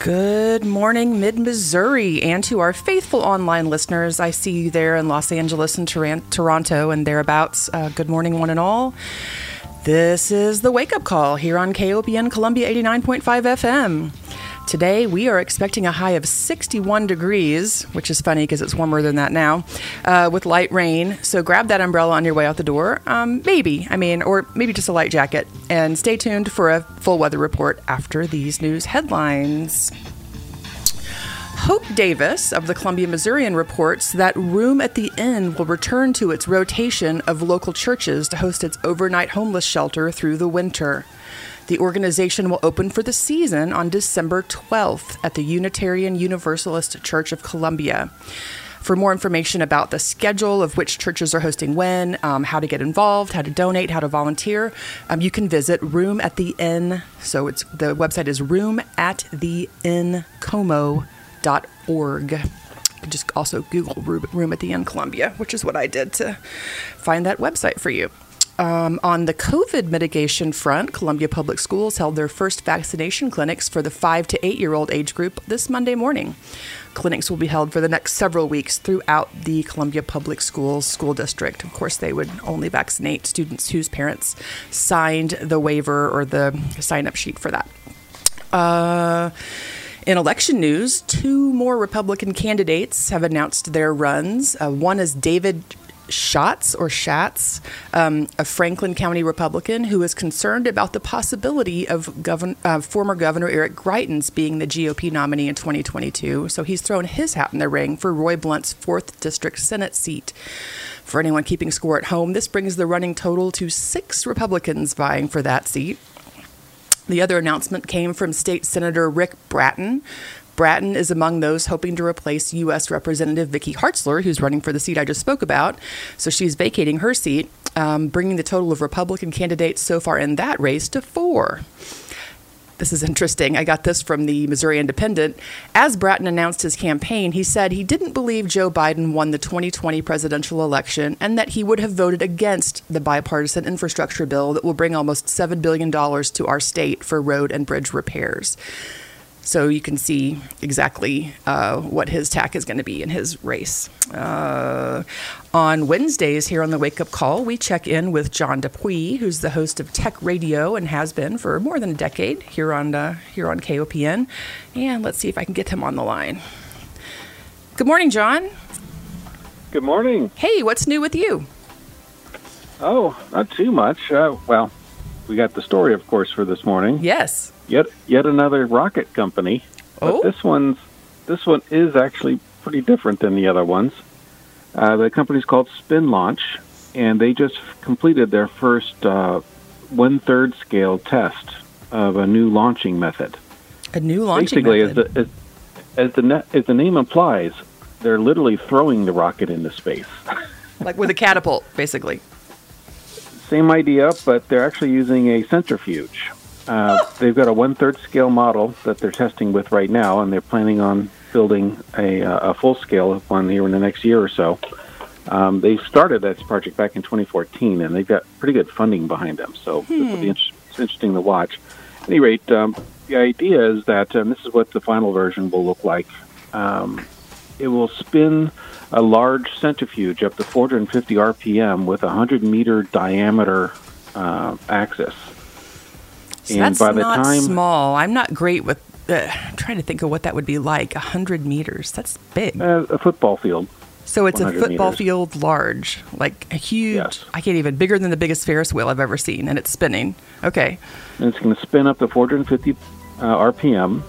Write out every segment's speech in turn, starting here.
Good morning, Mid Missouri, and to our faithful online listeners. I see you there in Los Angeles and Toronto and thereabouts. Uh, good morning, one and all. This is the wake up call here on KOPN Columbia 89.5 FM. Today, we are expecting a high of 61 degrees, which is funny because it's warmer than that now, uh, with light rain. So grab that umbrella on your way out the door. Um, maybe, I mean, or maybe just a light jacket. And stay tuned for a full weather report after these news headlines. Hope Davis of the Columbia Missourian reports that Room at the Inn will return to its rotation of local churches to host its overnight homeless shelter through the winter. The organization will open for the season on December 12th at the Unitarian Universalist Church of Columbia. For more information about the schedule of which churches are hosting when, um, how to get involved, how to donate, how to volunteer, um, you can visit Room at the Inn. So it's the website is roomattheinncomo.org. You can just also Google Room at the Inn Columbia, which is what I did to find that website for you. Um, on the COVID mitigation front, Columbia Public Schools held their first vaccination clinics for the five to eight year old age group this Monday morning. Clinics will be held for the next several weeks throughout the Columbia Public Schools school district. Of course, they would only vaccinate students whose parents signed the waiver or the sign up sheet for that. Uh, in election news, two more Republican candidates have announced their runs. Uh, one is David Schatz or Schatz, um, a Franklin County Republican who is concerned about the possibility of govern- uh, former Governor Eric Greitens being the GOP nominee in 2022. So he's thrown his hat in the ring for Roy Blunt's 4th District Senate seat. For anyone keeping score at home, this brings the running total to six Republicans vying for that seat. The other announcement came from State Senator Rick Brattin, Brattin is among those hoping to replace U.S. Representative Vicky Hartzler, who's running for the seat I just spoke about. So she's vacating her seat, um, bringing the total of Republican candidates so far in that race to four. This is interesting. I got this from the Missouri Independent. As Brattin announced his campaign, he said he didn't believe Joe Biden won the 2020 presidential election and that he would have voted against the bipartisan infrastructure bill that will bring almost $7 billion to our state for road and bridge repairs. So you can see exactly uh, what his tack is going to be in his race. Uh, on Wednesdays here on the Wake Up Call, we check in with John Dupuy, who's the host of Tech Radio and has been for more than a decade here on uh, here on KOPN. And let's see if I can get him on the line. Good morning, John. Good morning. Hey, what's new with you? Oh, not too much. Uh, well, we got the story, of course, for this morning. Yes yet yet another rocket company. But oh. this one's this one is actually pretty different than the other ones. Uh, the company's called SpinLaunch, and they just completed their first uh, one third scale test of a new launching method. A new launching Basically, method. as as, as the as the name implies, they're literally throwing the rocket into space. like with a catapult, basically. Same idea, but they're actually using a centrifuge. Uh, they've got a one third scale model that they're testing with right now, and they're planning on building a, uh, a full scale one here in the next year or so. Um, they started that project back in 2014, and they've got pretty good funding behind them. So hmm. this will be inter- interesting to watch. At any rate, um, the idea is that, and this is what the final version will look like. Um, it will spin a large centrifuge up to 450 RPM with a 100 meter diameter uh, axis and That's by the not time small, I'm not great with. Uh, I'm trying to think of what that would be like. hundred meters. That's big. Uh, a football field. So it's a football meters. field large, like a huge. Yes. I can't even bigger than the biggest Ferris wheel I've ever seen, and it's spinning. Okay. And it's going to spin up to 450 uh, RPM,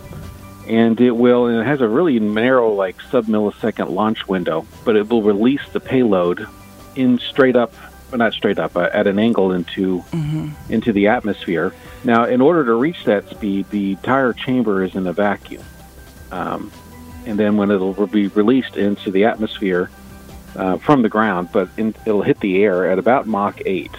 and it will. And it has a really narrow, like sub millisecond launch window, but it will release the payload in straight up well, not straight up, uh, at an angle into mm-hmm. into the atmosphere. Now, in order to reach that speed, the entire chamber is in a vacuum, um, and then when it'll be released into the atmosphere uh, from the ground, but in, it'll hit the air at about Mach eight,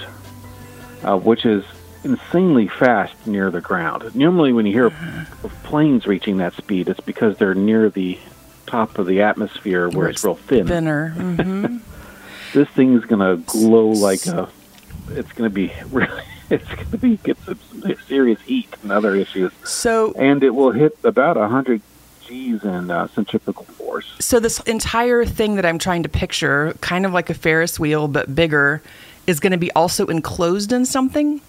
uh, which is insanely fast near the ground. Normally, when you hear of planes reaching that speed, it's because they're near the top of the atmosphere where, where it's, it's, real thin. Thinner. Mm-hmm. this thing's gonna glow like a. It's gonna be really. It's gonna be get some serious heat and other issues. So, and it will hit about 100 G's in uh, centrifugal force. So this entire thing that I'm trying to picture, kind of like a Ferris wheel but bigger, is going to be also enclosed in something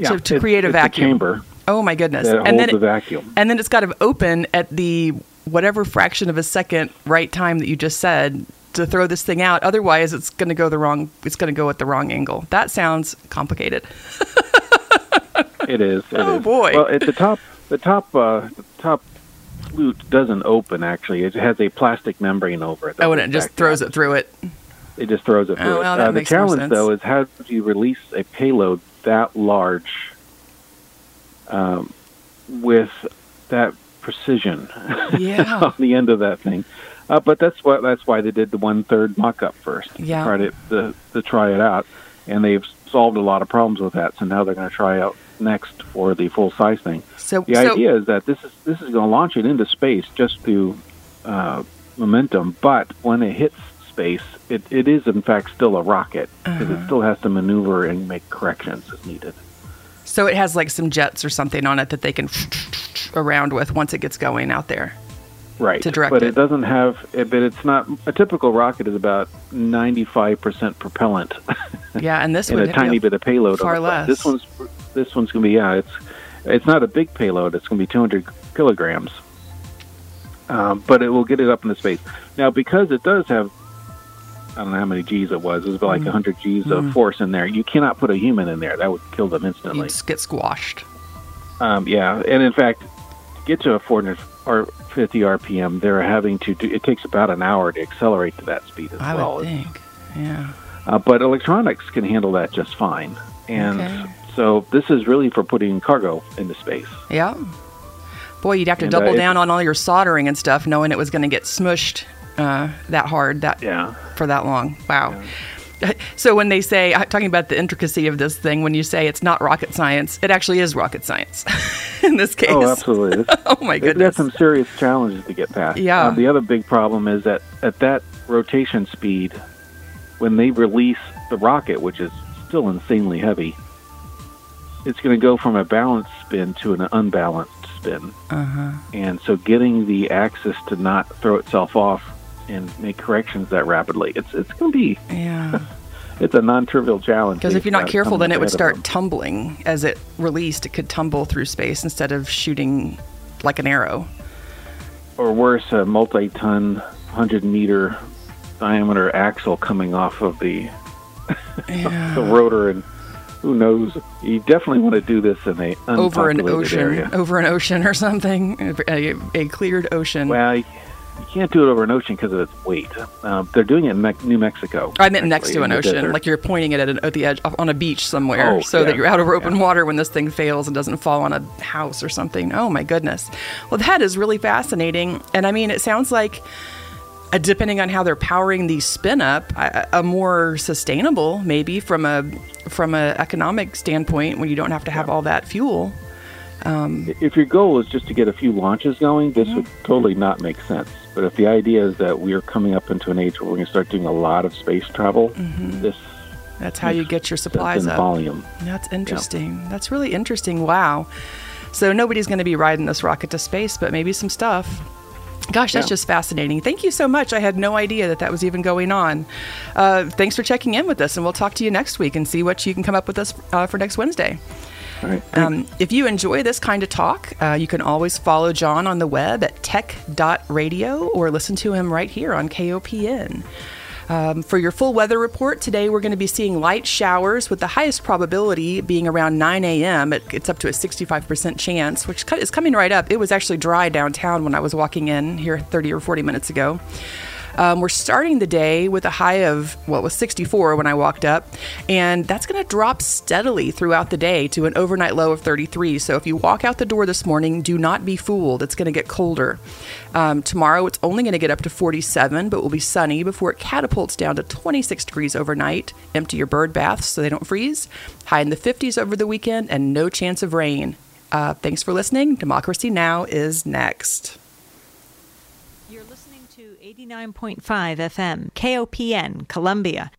yeah, to, to create a vacuum. A chamber. Oh my goodness! And then it, the vacuum. And then it's got to open at the whatever fraction of a second right time that you just said to throw this thing out. Otherwise, it's going to go the wrong. It's going to go at the wrong angle. That sounds complicated. it is. It oh is. boy! Well, at the top, the top, uh, the top flute doesn't open. Actually, it has a plastic membrane over it. Oh, and it just throws it through it. It just throws it through oh, it. Well, uh, the challenge, though, is how do you release a payload that large um, with that precision yeah. on the end of that thing? Uh, but that's what that's why they did the one third mock up first. Yeah. Try to, to to try it out, and they've solved a lot of problems with that. So now they're going to try out next for the full size thing. So the so, idea is that this is this is going to launch it into space just through uh, momentum, but when it hits space, it, it is in fact still a rocket because Uh-huh. it still has to maneuver and make corrections as needed. So it has like some jets or something on it that they can around with once it gets going out there. Right. To direct but it. it doesn't have. It, but it's not a typical rocket is about ninety five percent propellant. Yeah, and this and a tiny bit of payload. far less. This one's this one's going to be yeah. It's it's not a big payload. It's going to be 200 kilograms, um, but it will get it up into space. Now, because it does have, I don't know how many G's it was. It was about like Mm. 100 G's of force in there. You cannot put a human in there. That would kill them instantly. just get squashed. Um, yeah, and in fact, to get to a 450 RPM, they're having to do. It takes about an hour to accelerate to that speed as I well. would think. Yeah. Uh, but electronics can handle that just fine. And Okay. so this is really for putting cargo into space. Yeah. Boy, you'd have to And, uh, double it- down on all your soldering and stuff, knowing it was going to get smushed uh, that hard that Yeah. for that long. Wow. So when they say uh, talking about the intricacy of this thing, when you say it's not rocket science, it actually is rocket science in this case. Oh, absolutely. Oh my goodness. some serious challenges to get past. Yeah. Uh, the other big problem is that at that rotation speed, when they release the rocket, which is still insanely heavy, it's going to go from a balanced spin to an unbalanced spin. Uh-huh. And so getting the axis to not throw itself off and make corrections that rapidly, it's it's going to be Yeah. it's a non-trivial challenge. Because if you're not careful, then it would start them. tumbling as it released. It could tumble through space instead of shooting like an arrow. or worse, a multi-ton, hundred meter diameter axle coming off of the the rotor, and who knows? You definitely want to do this in a over an ocean, area. over an ocean or something, a, a cleared ocean. Well, you can't do it over an ocean because of its weight. Um, they're doing it in Me- New Mexico. I meant next to an ocean, desert. like you're pointing it at, an, at the edge on a beach somewhere, Oh, so that you're out over open yeah. water when this thing fails and doesn't fall on a house or something. Oh my goodness! Well, that is really fascinating, and I mean, it sounds like. Uh, depending on how they're powering the spin up, a, a more sustainable, maybe from a from a economic standpoint, when you don't have to have all that fuel. if your goal is just to get a few launches going, this would totally not make sense. But if the idea is that we are coming up into an age where we're going to start doing a lot of space travel, this That's how you get your supplies up. volume. That's interesting. That's really interesting. Wow. So nobody's going to be riding this rocket to space, but maybe some stuff. Gosh, that's Yeah. just fascinating. Thank you so much. I had no idea that that was even going on. Uh, thanks for checking in with us, and we'll talk to you next week and see what you can come up with us uh, for next Wednesday. Right. Um, if you enjoy this kind of talk, uh, you can always follow John on the web at tech.radio or listen to him right here on KOPN. Um, for your full weather report, today we're going to be seeing light showers with the highest probability being around 9 a.m. It, it's up to a 65% chance, which is coming right up. It was actually dry downtown when I was walking in here 30 or 40 minutes ago. Um, we're starting the day with a high of, it was 64 when I walked up, and that's going to drop steadily throughout the day to an overnight low of 33. So if you walk out the door this morning, do not be fooled. It's going to get colder. Um, tomorrow, it's only going to get up to 47, but will be sunny before it catapults down to 26 degrees overnight. Empty your bird baths so they don't freeze. High in the 50s over the weekend, and no chance of rain. Uh, thanks for listening. Democracy Now! is next. You're listening to 89.5 FM, KOPN, Columbia.